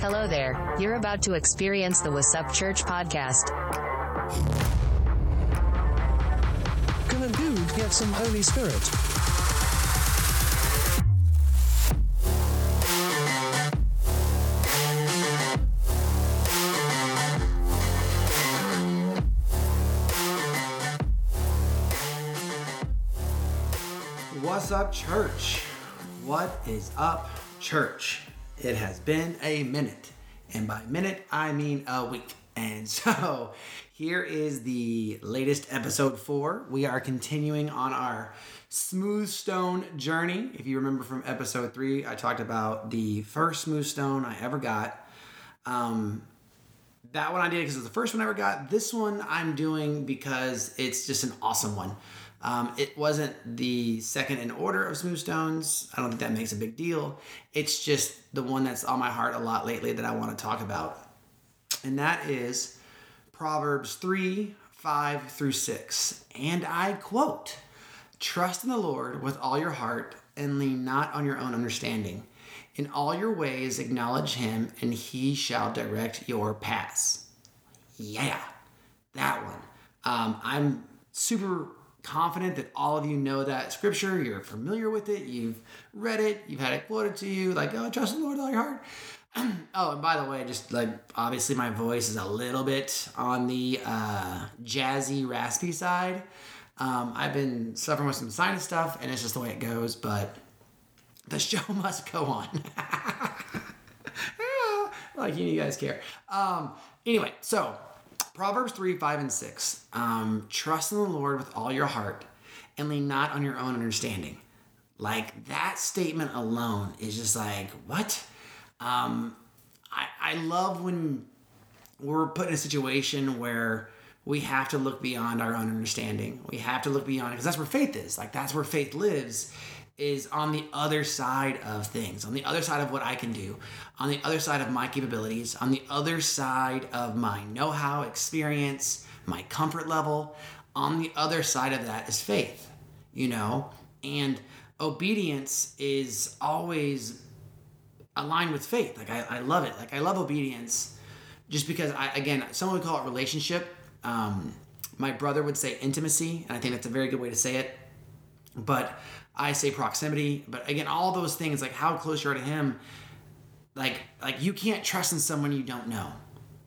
Hello there. You're about to experience the Wassup Church podcast. Can a dude get some Holy Spirit? What's up, church? What is up, church? It has been a minute, and by minute, I mean a week. And so, here is the latest episode four. We are continuing on our smooth stone journey. If you remember from episode three, I talked about the first smooth stone I ever got. Um, that one I did because it was the first one I ever got. This one I'm doing because it's just an awesome one. Um, it wasn't the second in order of smooth stones. I don't think that makes a big deal. It's just the one that's on my heart a lot lately that I want to talk about. And that is Proverbs 3 5 through 6. And I quote Trust in the Lord with all your heart and lean not on your own understanding. In all your ways, acknowledge him, and he shall direct your paths. Yeah, that one. Um, I'm super confident that all of you know that scripture. You're familiar with it. You've read it. You've had it quoted to you. Like, oh, trust the Lord with all your heart. oh, and by the way, just like obviously my voice is a little bit on the uh, jazzy, raspy side. Um, I've been suffering with some sinus stuff, and it's just the way it goes. But the show must go on. like you guys care. Um, anyway, so Proverbs 3, 5, and 6. Um, Trust in the Lord with all your heart and lean not on your own understanding. Like that statement alone is just like, what? Um, I, I love when we're put in a situation where we have to look beyond our own understanding. We have to look beyond because that's where faith is. Like that's where faith lives is on the other side of things, on the other side of what I can do, on the other side of my capabilities, on the other side of my know how, experience, my comfort level. On the other side of that is faith, you know? And obedience is always aligned with faith. Like, I, I love it. Like, I love obedience just because, I again, someone would call it relationship. Um, my brother would say intimacy, and I think that's a very good way to say it. But I say proximity, but again, all those things like how close you are to him, like like you can't trust in someone you don't know,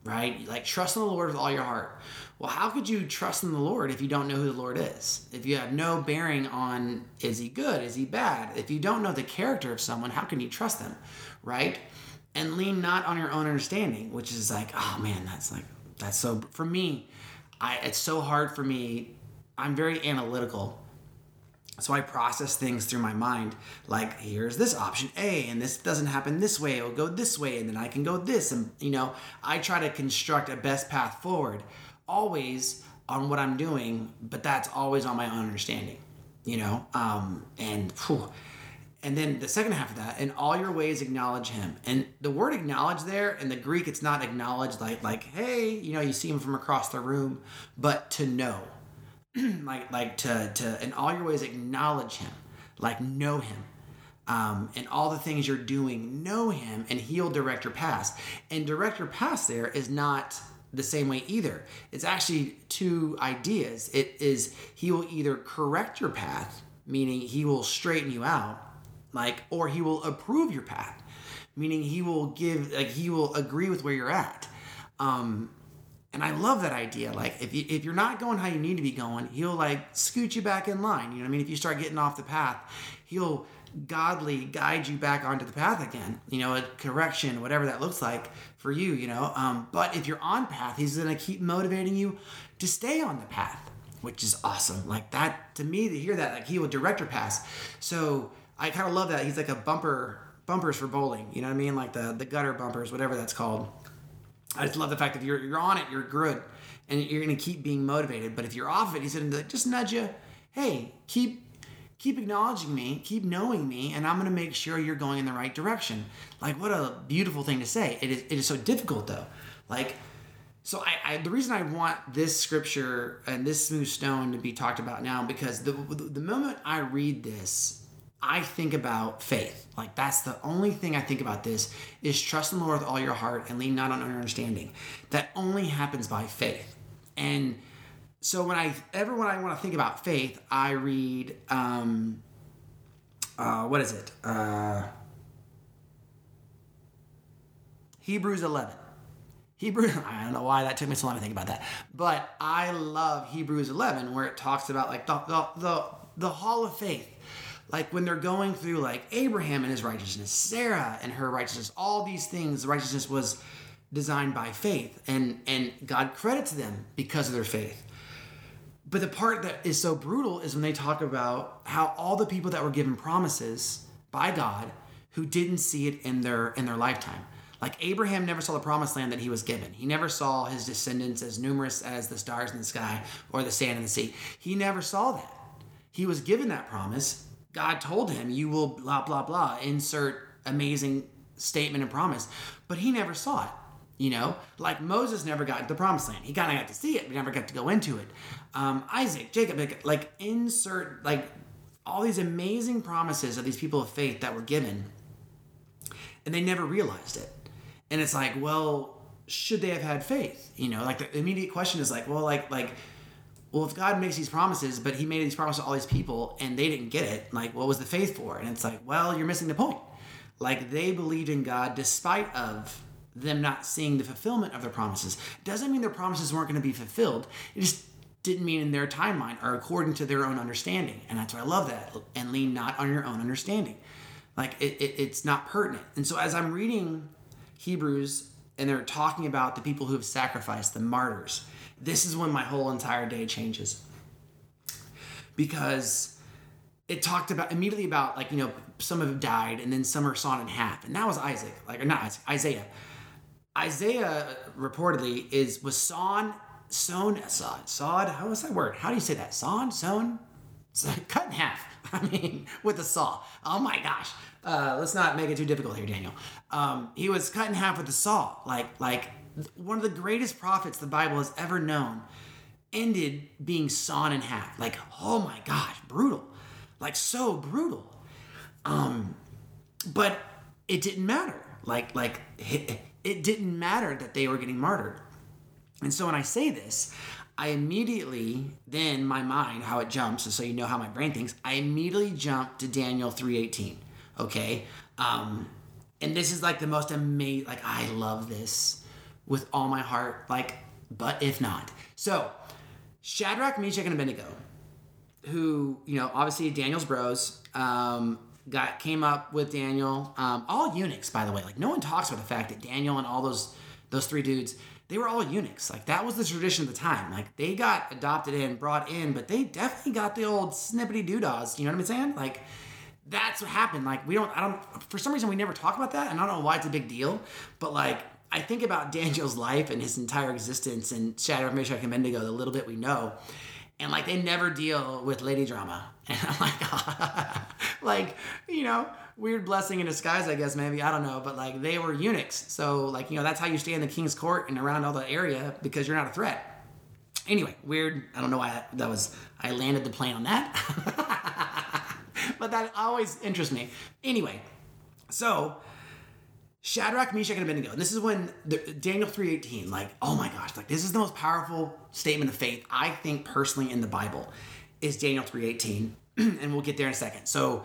right? Like trust in the Lord with all your heart. Well, how could you trust in the Lord if you don't know who the Lord is? If you have no bearing on is he good, is he bad? If you don't know the character of someone, how can you trust them, right? And lean not on your own understanding, which is like, oh man, that's like that's so for me, I it's so hard for me. I'm very analytical so I process things through my mind like here's this option A and this doesn't happen this way it'll go this way and then I can go this and you know I try to construct a best path forward always on what I'm doing but that's always on my own understanding you know um, and whew, and then the second half of that in all your ways acknowledge him. And the word acknowledge there in the greek it's not acknowledge like like hey you know you see him from across the room but to know like like to to in all your ways acknowledge him like know him um, and all the things you're doing know him and he'll direct your paths and direct your paths there is not the same way either. It's actually two ideas. It is he will either correct your path meaning he will straighten you out like or he will approve your path meaning he will give like he will agree with where you're at. Um and I love that idea. Like if you if you're not going how you need to be going, he'll like scoot you back in line. You know what I mean? If you start getting off the path, he'll godly guide you back onto the path again. You know, a correction, whatever that looks like for you. You know, um, but if you're on path, he's gonna keep motivating you to stay on the path, which is awesome. Like that to me to hear that, like he will direct your paths. So I kind of love that. He's like a bumper bumpers for bowling. You know what I mean? Like the the gutter bumpers, whatever that's called I just love the fact that you're, you're on it, you're good, and you're going to keep being motivated. But if you're off it, he's going to just nudge you. Hey, keep keep acknowledging me, keep knowing me, and I'm going to make sure you're going in the right direction. Like, what a beautiful thing to say. It is, it is so difficult though. Like, so I, I, the reason I want this scripture and this smooth stone to be talked about now because the the moment I read this, I think about faith. Like that's the only thing I think about this is trust in the Lord with all your heart and lean not on your understanding. That only happens by faith. And so when I ever when I want to think about faith, I read um uh what is it? Uh Hebrews 11. Hebrews, I don't know why that took me so long to think about that, but I love Hebrews 11 where it talks about like the, the, the, the hall of faith. Like when they're going through like Abraham and his righteousness, Sarah and her righteousness, all these things, righteousness was designed by faith and, and God credits them because of their faith. But the part that is so brutal is when they talk about how all the people that were given promises by God who didn't see it in their in their lifetime. Like Abraham never saw the promised land that he was given. He never saw his descendants as numerous as the stars in the sky or the sand in the sea. He never saw that. He was given that promise. God told him, You will blah, blah, blah, insert amazing statement and promise. But he never saw it. You know, like Moses never got the promised land. He kind of got to see it, but never got to go into it. Um, Isaac, Jacob, like insert like all these amazing promises of these people of faith that were given, and they never realized it. And it's like, well, should they have had faith? You know, like the immediate question is like, well, like like well, if God makes these promises, but He made these promises to all these people and they didn't get it, like, what was the faith for? And it's like, well, you're missing the point. Like they believed in God despite of them not seeing the fulfillment of their promises. Doesn't mean their promises weren't going to be fulfilled. It just didn't mean in their timeline or according to their own understanding. And that's why I love that. And lean not on your own understanding. Like it, it, it's not pertinent. And so as I'm reading Hebrews and they're talking about the people who have sacrificed, the martyrs, this is when my whole entire day changes. Because it talked about immediately about like, you know, some have died and then some are sawn in half. And that was Isaac, like, or not Isaac, Isaiah. Isaiah reportedly is was sawn, sewn, sawed, sawed. How was that word? How do you say that? Sawn, sewn, cut in half. I mean, with a saw. Oh my gosh. Uh, let's not make it too difficult here, Daniel. Um, he was cut in half with a saw. Like, like one of the greatest prophets the Bible has ever known ended being sawn in half. Like, oh my gosh, brutal. Like so brutal. Um, but it didn't matter. Like, like it, didn't matter that they were getting martyred. And so when I say this, I immediately then my mind how it jumps, and so you know how my brain thinks. I immediately jump to Daniel three eighteen. Okay, um, and this is like the most amazing. Like I love this with all my heart. Like, but if not, so Shadrach, Meshach, and Abednego, who you know obviously Daniel's bros. Um, got came up with Daniel. Um, all eunuchs, by the way. Like no one talks about the fact that Daniel and all those those three dudes they were all eunuchs. Like that was the tradition of the time. Like they got adopted in, brought in, but they definitely got the old snippety doodahs. You know what I'm saying? Like that's what happened. Like we don't, I don't, for some reason we never talk about that, and I don't know why it's a big deal. But like I think about Daniel's life and his entire existence and Shadrach, Meshach, and Abednego, the little bit we know, and like they never deal with lady drama. And I'm like, like you know, weird blessing in disguise, I guess maybe I don't know, but like they were eunuchs, so like you know that's how you stay in the king's court and around all the area because you're not a threat. Anyway, weird. I don't know why that was. I landed the plane on that, but that always interests me. Anyway, so Shadrach, Meshach, and Abednego. And This is when the, Daniel three eighteen. Like, oh my gosh, like this is the most powerful statement of faith I think personally in the Bible is Daniel three eighteen, and we'll get there in a second. So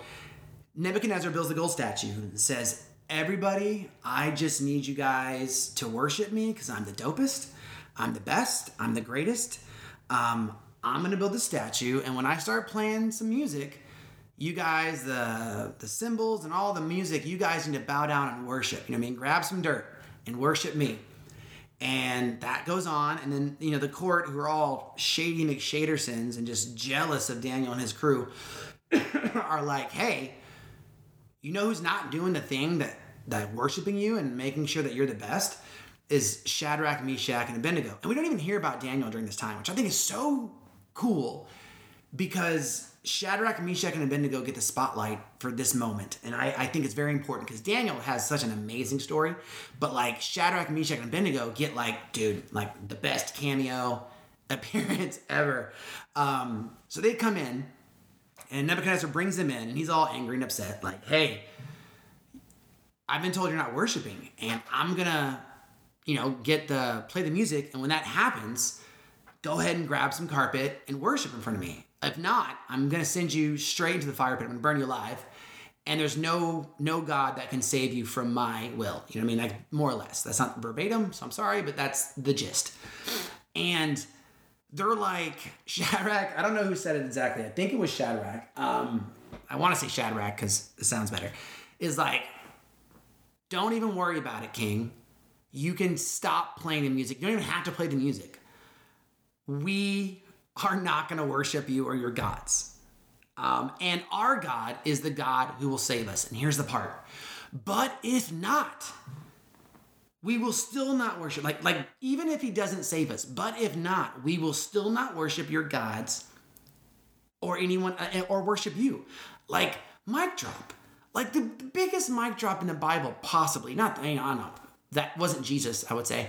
Nebuchadnezzar builds the gold statue and says, Everybody, I just need you guys to worship me because I'm the dopest, I'm the best, I'm the greatest. Um, I'm gonna build the statue, and when I start playing some music, you guys, the the cymbals and all the music, you guys need to bow down and worship. You know what I mean? Grab some dirt and worship me. And that goes on, and then you know the court, who are all shady McShadersons and just jealous of Daniel and his crew, are like, "Hey, you know who's not doing the thing that that worshiping you and making sure that you're the best is Shadrach, Meshach, and Abednego. And we don't even hear about Daniel during this time, which I think is so cool because Shadrach, Meshach, and Abednego get the spotlight for this moment. And I, I think it's very important because Daniel has such an amazing story. But like Shadrach, Meshach, and Abednego get like, dude, like the best cameo appearance ever. Um, so they come in And Nebuchadnezzar brings him in, and he's all angry and upset, like, hey, I've been told you're not worshiping, and I'm gonna, you know, get the play the music, and when that happens, go ahead and grab some carpet and worship in front of me. If not, I'm gonna send you straight into the fire pit. I'm gonna burn you alive. And there's no no God that can save you from my will. You know what I mean? Like more or less. That's not verbatim, so I'm sorry, but that's the gist. And they're like Shadrach. I don't know who said it exactly. I think it was Shadrach. Um, I want to say Shadrach because it sounds better. Is like, don't even worry about it, King. You can stop playing the music. You don't even have to play the music. We are not going to worship you or your gods. Um, and our God is the God who will save us. And here's the part. But if not, we will still not worship. Like, like even if he doesn't save us, but if not, we will still not worship your gods or anyone uh, or worship you. Like mic drop. Like the, biggest mic drop in the Bible, possibly. Not, I don't know. That wasn't Jesus, I would say.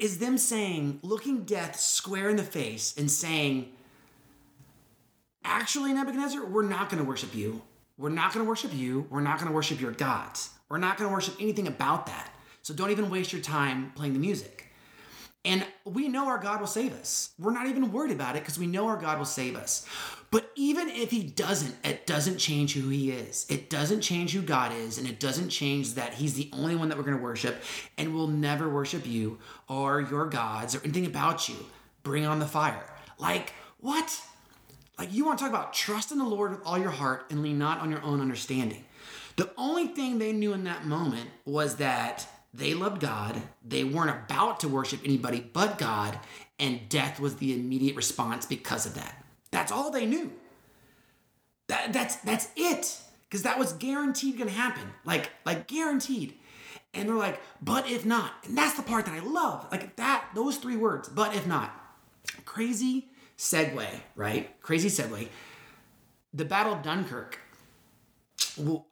Is them saying, looking death square in the face and saying, actually, Nebuchadnezzar, we're not going to worship you. We're not going to worship you. We're not going to worship your gods. We're not going to worship anything about that. So don't even waste your time playing the music. And we know our God will save us. We're not even worried about it because we know our God will save us. But even if He doesn't, it doesn't change who He is. It doesn't change who God is. And it doesn't change that He's the only one that we're going to worship. And we'll never worship you or your gods or anything about you. Bring on the fire. Like, what? Like, you want to talk about trust in the Lord with all your heart and lean not on your own understanding. The only thing they knew in that moment was that they loved God. They weren't about to worship anybody but God, and death was the immediate response because of that. That's all they knew. That, that's that's it. Because that was guaranteed gonna happen. Like, like guaranteed. And they're like, but if not, and that's the part that I love. Like that, those three words, but if not. Crazy segue, right? Crazy segue. The Battle of Dunkirk.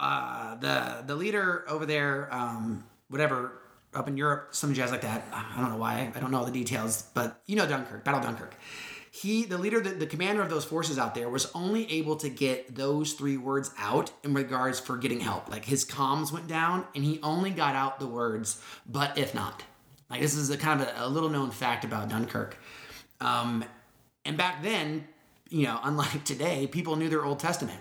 Uh, the the leader over there, um, whatever up in Europe, some jazz like that. I don't know why. I don't know all the details, but you know Dunkirk, Battle Dunkirk. He, the leader, the, the commander of those forces out there, was only able to get those three words out in regards for getting help. Like his comms went down, and he only got out the words, "but if not." Like this is a kind of a, a little known fact about Dunkirk. Um, and back then, you know, unlike today, people knew their Old Testament.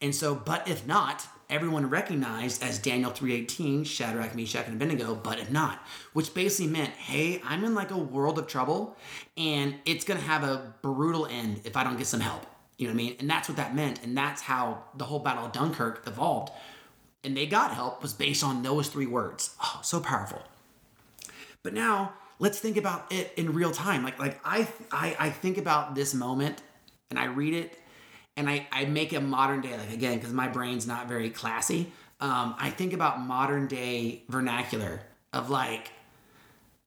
And so, but if not, everyone recognized as Daniel 3:18, Shadrach, Meshach, and Abednego, but if not, which basically meant, hey, I'm in like a world of trouble, and it's gonna have a brutal end if I don't get some help. You know what I mean? And that's what that meant, and that's how the whole Battle of Dunkirk evolved. And they got help was based on those three words. Oh, so powerful. But now let's think about it in real time. Like, like I, I, I think about this moment, and I read it and I, I make a modern day like again because my brain's not very classy um, i think about modern day vernacular of like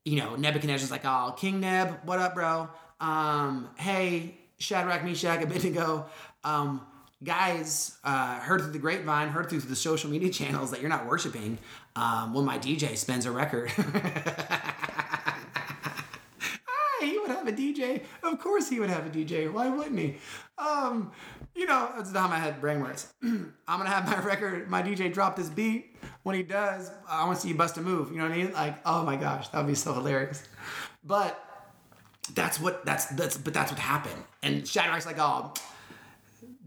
you know nebuchadnezzar's like oh king neb what up bro? Um, hey shadrach meshach abednego um, guys uh, heard through the grapevine heard through the social media channels that you're not worshiping um, when my dj spins a record he would have a DJ. Of course he would have a DJ. Why wouldn't he? Um, you know, that's how my head brain works. I'm gonna have my record, my DJ drop this beat. When he does, I want to see you bust a move. You know what I mean? Like, oh my gosh, that would be so hilarious. But that's what that's that's but that's what happened. And Shadrach's like, oh,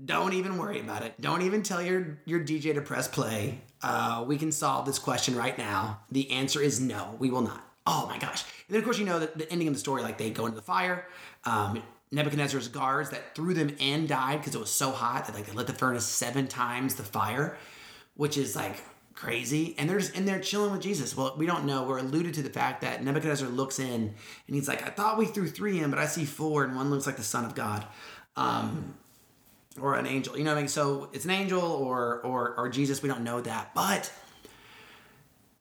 don't even worry about it. Don't even tell your your DJ to press play. Uh, we can solve this question right now. The answer is no, we will not. Oh my gosh. And then, of course, you know that the ending of the story, like they go into the fire. Um, Nebuchadnezzar's guards that threw them in died because it was so hot that like they lit the furnace seven times the fire, which is like crazy. And they're just in there chilling with Jesus. Well, we don't know. We're alluded to the fact that Nebuchadnezzar looks in and he's like, I thought we threw three in, but I see four, and one looks like the Son of God. Um, or an angel. You know what I mean? So it's an angel or or or Jesus, we don't know that. But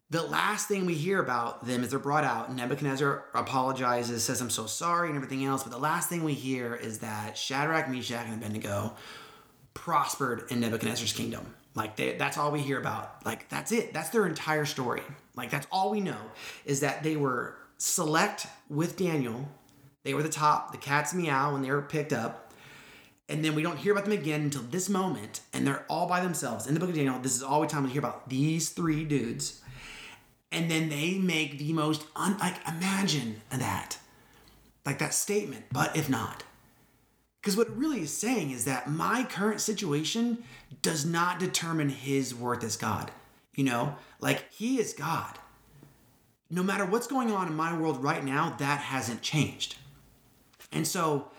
the last thing we hear about them is they're brought out. Nebuchadnezzar apologizes, says, I'm so sorry, and everything else. But the last thing we hear is that Shadrach, Meshach, and Abednego prospered in Nebuchadnezzar's kingdom. Like, they, that's all we hear about. Like, that's it. That's their entire story. Like, that's all we know is that they were select with Daniel. They were the top. The cats meow when they were picked up. And then we don't hear about them again until this moment, and they're all by themselves in the book of Daniel. This is all we time we hear about these three dudes, and then they make the most un- like imagine that, like that statement. But if not, because what it really is saying is that my current situation does not determine his worth as God. You know, like he is God. No matter what's going on in my world right now, that hasn't changed. And so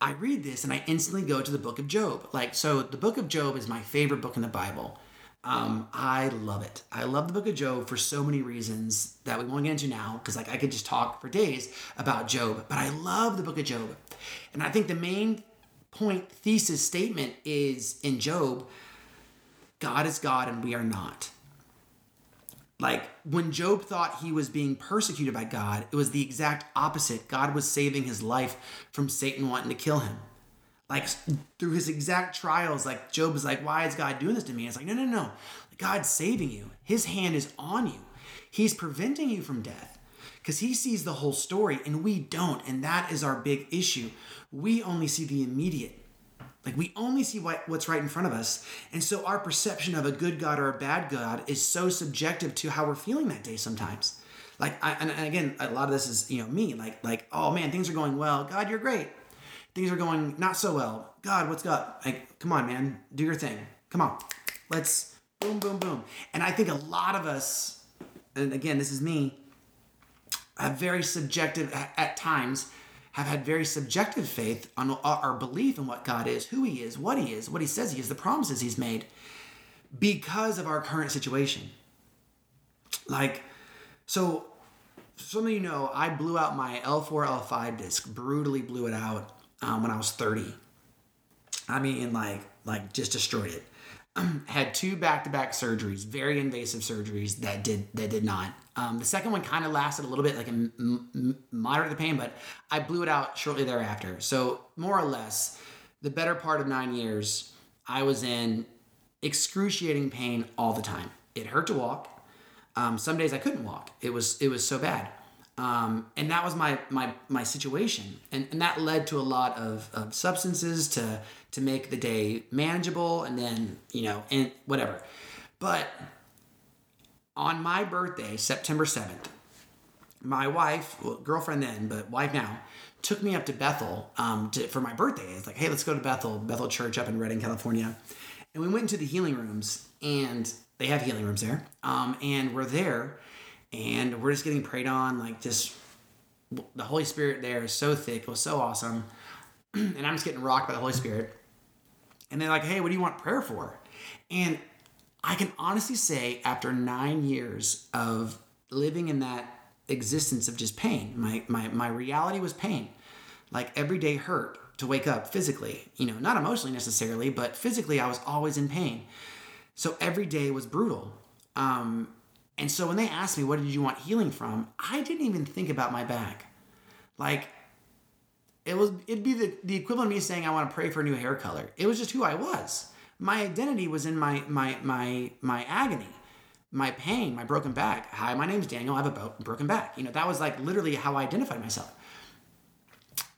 I read this and I instantly go to the book of Job. Like, so the book of Job is my favorite book in the Bible. Um, I love it. I love the book of Job for so many reasons that we won't get into now because like I could just talk for days about Job, but I love the book of Job. And I think the main point thesis statement is in Job, God is God and we are not. Like when Job thought he was being persecuted by God, it was the exact opposite. God was saving his life from Satan wanting to kill him. Like through his exact trials, like Job is like, why is God doing this to me? it's like, no, no, no. God's saving you. His hand is on you. He's preventing you from death because he sees the whole story and we don't. And that is our big issue. We only see the immediate. Like we only see what, what's right in front of us. And so our perception of a good God or a bad God is so subjective to how we're feeling that day sometimes. Like I, and again, a lot of this is, you know, me, like, like, oh man, things are going well. God, you're great. Things are going not so well. God, what's up? Like, come on, man, do your thing. Come on. Let's boom, boom, boom. And I think a lot of us, and again, this is me, have very subjective at times have had very subjective faith on our belief in what God is, who He is, what He is, what He says He is, the promises He's made, because of our current situation. Like, so some of you know, I blew out my L4, L5 disc, brutally blew it out um, when I was 30. I mean, like, like just destroyed it. had two back-to-back surgeries, very invasive surgeries that did that did not. Um, the second one kind of lasted a little bit, like a m- m- moderate the pain, but I blew it out shortly thereafter. So more or less, the better part of nine years, I was in excruciating pain all the time. It hurt to walk. Um, some days I couldn't walk. It was it was so bad. Um, and that was my my my situation, and and that led to a lot of, of substances to to make the day manageable, and then you know and whatever. But on my birthday, September seventh, my wife, well, girlfriend then, but wife now, took me up to Bethel um, to, for my birthday. It's like, hey, let's go to Bethel, Bethel Church up in Redding, California, and we went into the healing rooms, and they have healing rooms there, um, and we're there and we're just getting prayed on like just the holy spirit there is so thick it was so awesome. And i'm just getting rocked by the holy spirit. And they're like hey what do you want prayer for? And i can honestly say after nine years of living in that existence of just pain my my, my reality was pain. Like every day hurt to wake up physically you know not emotionally necessarily but physically i was always in pain. So every day was brutal. Um, and so when they asked me, what did you want healing from? I didn't even think about my back. Like, it was, it'd be the, the equivalent of me saying I want to pray for a new hair color. It was just who I was. My identity was in my, my, my, my agony, my pain, my broken back. Hi, my name's Daniel. I have a broken back. You know, that was like literally how I identified myself.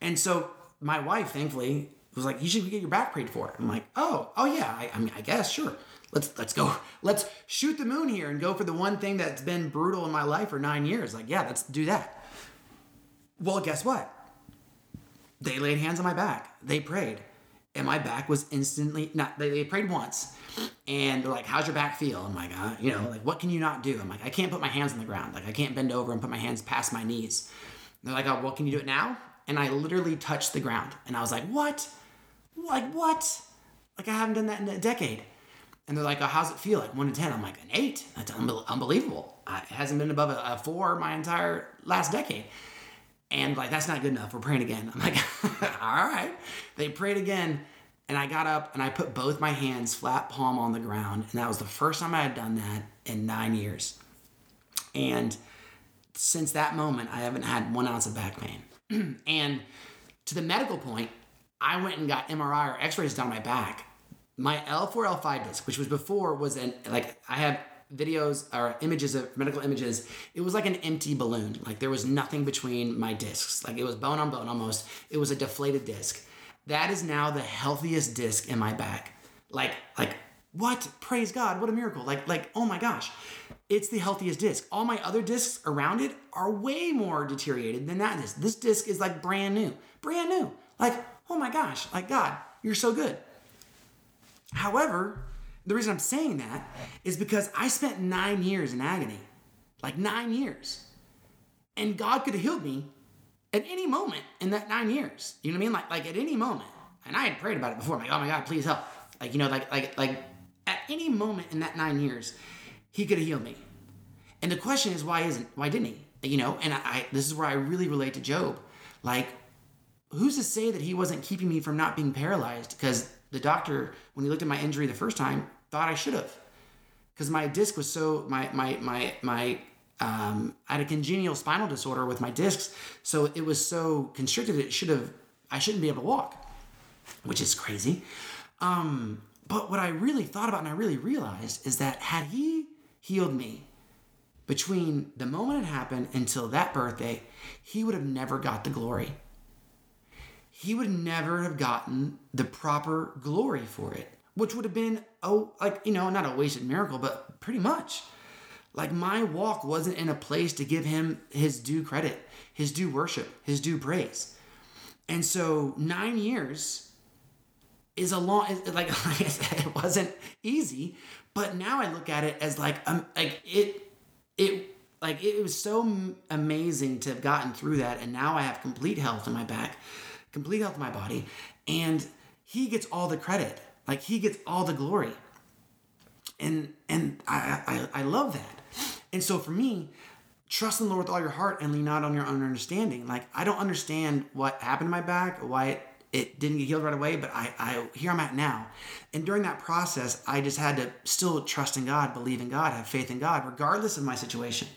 And so my wife, thankfully, was like, you should get your back prayed for. I'm like, oh, oh yeah, I, I mean, I guess, sure let's let's go. Let's shoot the moon here and go for the one thing that's been brutal in my life for nine years. Like yeah let's do that. Well guess what? They laid hands on my back. They prayed. And my back was instantly not they, they prayed once. And they're like how's your back feel? I'm like uh, you know like what can you not do? I'm like i can't put my hands on the ground. Like i can't bend over and put my hands past my knees. And they're like oh well can you do it now? And i literally touched the ground. And i was like what? Like what? Like i haven't done that in a decade and they're like, oh, how's it feel? Like one to 10. I'm like, an eight. That's unbelievable. it hasn't been above a, a, four my entire last decade. And like, that's not good enough. We're praying again. I'm like, all right. They prayed again. And I got up and I put both my hands flat palm on the ground. And that was the first time I had done that in nine years. And since that moment, I haven't had one ounce of back pain. and to the medical point, I went and got MRI or x rays down my back my L4 L5 disc, which was before was an like I have videos or images of medical images. It was like an empty balloon. Like there was nothing between my discs. Like it was bone on bone almost. It was a deflated disc. that is now the healthiest disc in my back. Like, like, what? Praise God, what a miracle. Like, like, oh my gosh. It's the healthiest disc. All my other discs around it are way more deteriorated than that disc. This disc is like brand new. Brand new. Like, oh my gosh, like God, you're so good. However, the reason I'm saying that is because I spent nine years in agony. Like nine years. And God could have healed me at any moment in that nine years. You know what I mean? Like, like at any moment. And I had prayed about it before. I'm like, oh my God, please help. Like, you know, like, like, like at any moment in that nine years, he could have healed me. And the question is, why isn't, why didn't he? You know, and I, I this is where I really relate to Job. Like, who's to say that he wasn't keeping me from not being paralyzed? Because the doctor, when he looked at my injury the first time, thought I should have. Because my disc was so my my my my um, I had a congenial spinal disorder with my discs, so it was so constricted. It should have I shouldn't be able to walk, which is crazy. Um, but what I really thought about and I really realized is that had he healed me between the moment it happened until that birthday, he would have never got the glory he would never have gotten the proper glory for it, which would have been, oh, like, you know, not a wasted miracle, but pretty much. Like, my walk wasn't in a place to give him his due credit, his due worship, his due praise. And so, nine years is a long, like, like I said, it wasn't easy, but now I look at it as like, um, like it, it, like it was so amazing to have gotten through that and now i have complete health in my back complete health of my body, and he gets all the credit. Like he gets all the glory. And and I I, I love that. And so for me, trust in the Lord with all your heart and lean not on your own understanding. Like I don't understand what happened to my back, why it, it didn't get healed right away, but I, I here I'm at now. And during that process, I just had to still trust in God, believe in God, have faith in God, regardless of my situation.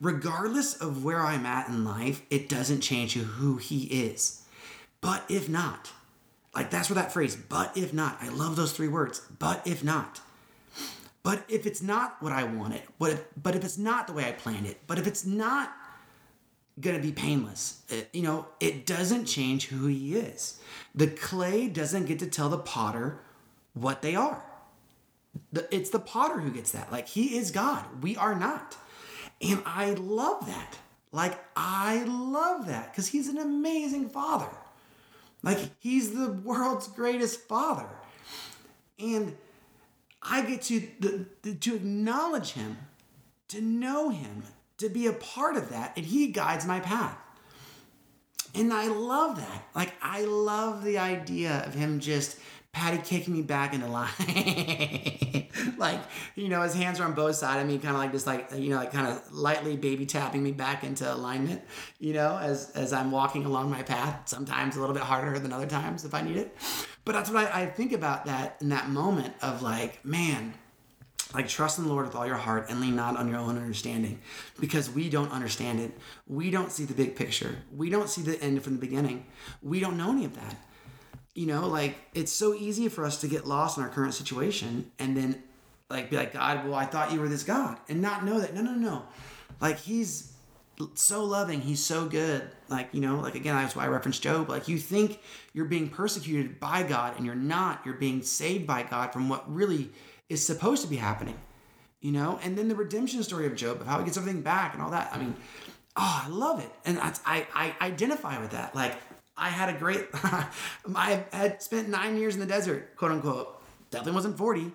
Regardless of where I'm at in life, it doesn't change who He is. But if not, like that's where that phrase, but if not, I love those three words, but if not. But if it's not what I wanted, but if, but if it's not the way I planned it, but if it's not gonna be painless, it, you know, it doesn't change who he is. The clay doesn't get to tell the potter what they are. The, it's the potter who gets that. Like he is God, we are not. And I love that. Like I love that because he's an amazing father. Like he's the world's greatest father. And I get to to acknowledge him, to know him, to be a part of that, and he guides my path. And I love that. Like I love the idea of him just patty kicking me back into line. like, you know, his hands are on both sides of me, kind of like just like, you know, like kind of lightly baby tapping me back into alignment, you know, as, as I'm walking along my path, sometimes a little bit harder than other times if I need it. But that's what I, I think about that in that moment of like, man, like trust in the Lord with all your heart and lean not on your own understanding because we don't understand it. We don't see the big picture. We don't see the end from the beginning. We don't know any of that you know like it's so easy for us to get lost in our current situation and then like be like god well i thought you were this god and not know that no no no like he's so loving he's so good like you know like again that's why i referenced job like you think you're being persecuted by god and you're not you're being saved by god from what really is supposed to be happening you know? And then the redemption story of job of how he gets everything back and all that i mean oh i love it and I, I, I identify with that like I had a great, I had spent nine years in the desert, quote unquote. Definitely wasn't 40,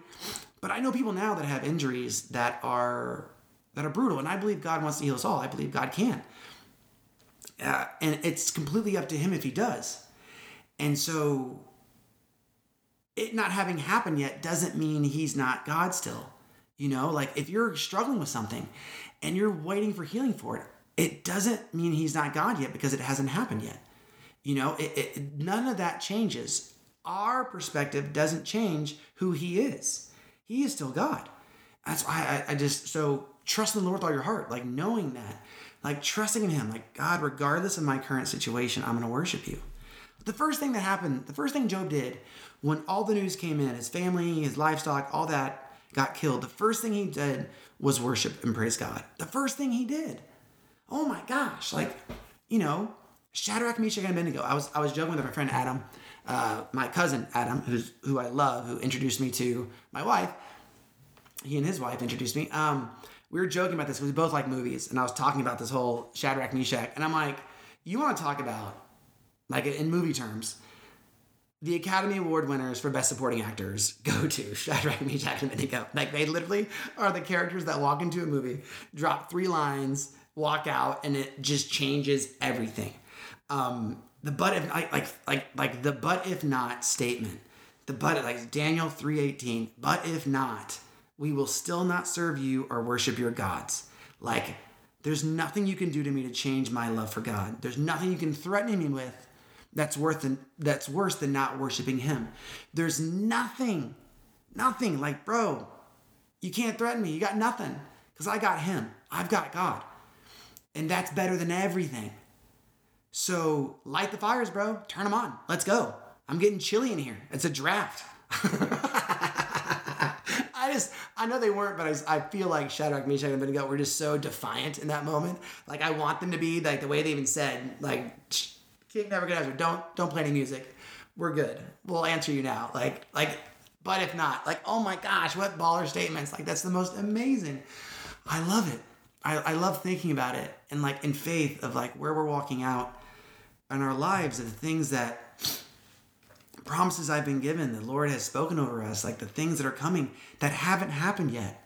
but I know people now that have injuries that are that are brutal, and I believe God wants to heal us all. I believe God can, uh, and it's completely up to Him if He does. And so, it not having happened yet doesn't mean He's not God still. You know, like if you're struggling with something and you're waiting for healing for it, it doesn't mean He's not God yet because it hasn't happened yet. You know, it, it, none of that changes. Our perspective doesn't change who He is. He is still God. That's why I, I just so trust in the Lord with all your heart, like knowing that, like trusting in Him, like God, regardless of my current situation, I'm going to worship You. The first thing that happened, the first thing Job did when all the news came in, his family, his livestock, all that got killed, the first thing he did was worship and praise God. The first thing he did. Oh my gosh, like, you know, Shadrach, Meshach, and Abednego. I was I was joking with my friend Adam uh, my cousin Adam, who's who I love, who introduced me to my wife. He and his wife introduced me. Um, we were joking about this we both like movies, and I was talking about this whole Shadrach Meshach, and I'm like, you want to talk about like in movie terms? The Academy Award winners for Best Supporting Actors go to Shadrach, Meshach, and Abednego. Like they literally are the characters that walk into a movie, drop three lines, walk out, and it just changes everything. Um, the but if like like like like the but if not statement, the but like Daniel three eighteen. But if not, we will still not serve you or worship your gods. Like there's nothing you can do to me to change my love for God. There's nothing you can threaten me with that's worth than, that's worse than not worshiping him. There's nothing, nothing like, bro, you can't threaten me. You got nothing because I got him. I've got God. And that's better than everything. So light the fires, bro. Turn them on. Let's go. I'm getting chilly in here. It's a draft. I just, I know they weren't, but I, I feel like Shadrach, Meshach, and Abednego were just so defiant in that moment. Like I want them to be like the way they even said, like King Nebuchadnezzar, don't don't play any music. We're good. We'll answer you now. Like like, but if not, like oh my gosh, what baller statements! Like that's the most amazing. I love it. I, I love thinking about it and like in faith of like where we're walking out in our lives and the things that promises I've been given, the Lord has spoken over us, like the things that are coming that haven't happened yet.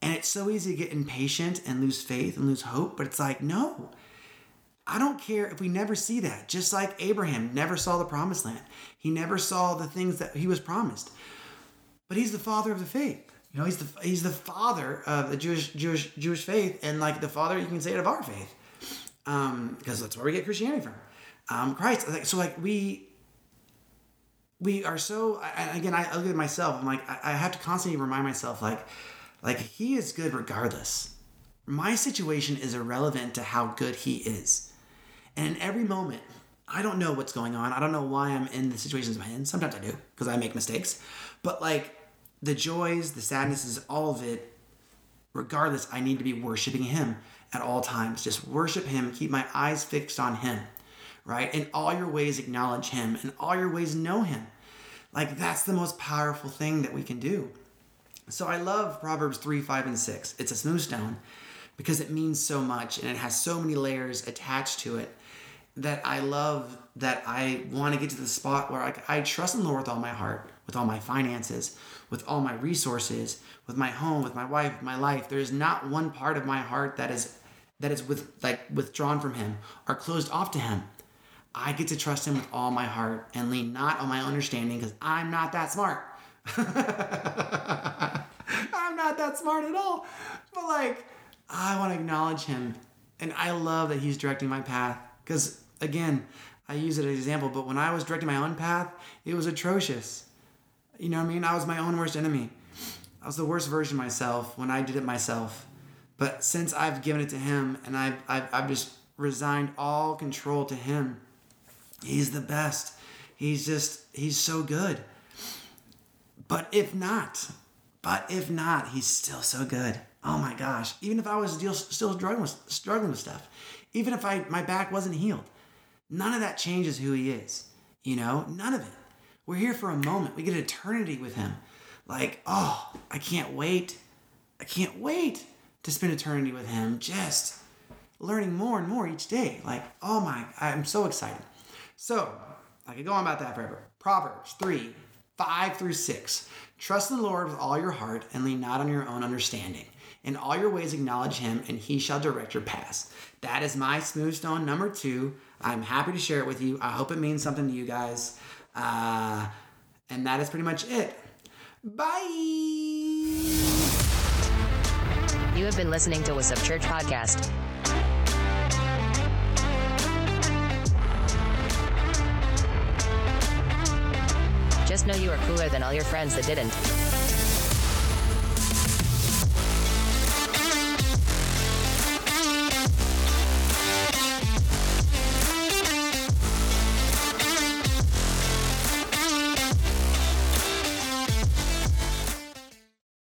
And it's so easy to get impatient and lose faith and lose hope, but it's like, no. I don't care if we never see that. Just like Abraham never saw the promised land. He never saw the things that he was promised. But he's the father of the faith. You know, he's the he's the father of the Jewish Jewish Jewish faith, and like the father, you can say it of our faith, um, because that's where we get Christianity from, um, Christ. So like we we are so again i look at myself i'm like I, I have to constantly remind myself like like he is good regardless. My situation is irrelevant to how good he is. And in every moment i don't know what's going on. I don't know why i'm in the situations i'm in. Sometimes i do because i make mistakes. But like the joys the sadnesses all of it regardless i need to be worshiping him at all times. Just worship him keep my eyes fixed on him right? In all your ways, acknowledge Him. In all your ways, know Him. Like, that's the most powerful thing that we can do. So I love Proverbs 3, 5, and 6. It's a smooth stone because it means so much and it has so many layers attached to it that I love that I want to get to the spot where I, I trust in the Lord with all my heart, with all my finances, with all my resources, with my home, with my wife, with my life. There is not one part of my heart that is that is with like withdrawn from him or closed off to him. I get to trust him with all my heart and lean not on my understanding because I'm not that smart. I'm not that smart at all. But like, I want to acknowledge him. And I love that he's directing my path. Because again, I use it as an example, but when I was directing my own path, it was atrocious. You know what I mean? I was my own worst enemy. I was the worst version of myself when I did it myself. But since I've given it to him and I've, I've, I've just resigned all control to him, He's the best. He's just, he's so good. But if not, but if not, he's still so good. Oh my gosh. Even if I was still, struggling with, struggling with stuff, even if I my back wasn't healed, none of that changes who he is. You know, none of it. We're here for a moment. We get eternity with him. Like, oh, I can't wait. I can't wait to spend eternity with him. Just learning more and more each day. Like, oh my, I'm so excited. So, I could go on about that forever. Proverbs 3 5 through 6. Trust in the Lord with all your heart and lean not on your own understanding. In all your ways acknowledge him, and he shall direct your paths. That is my smooth stone number two. I'm happy to share it with you. I hope it means something to you guys. Uh, and that is pretty much it. Bye. You have been listening to Wassup Church podcast. Just know you are cooler than all your friends that didn't.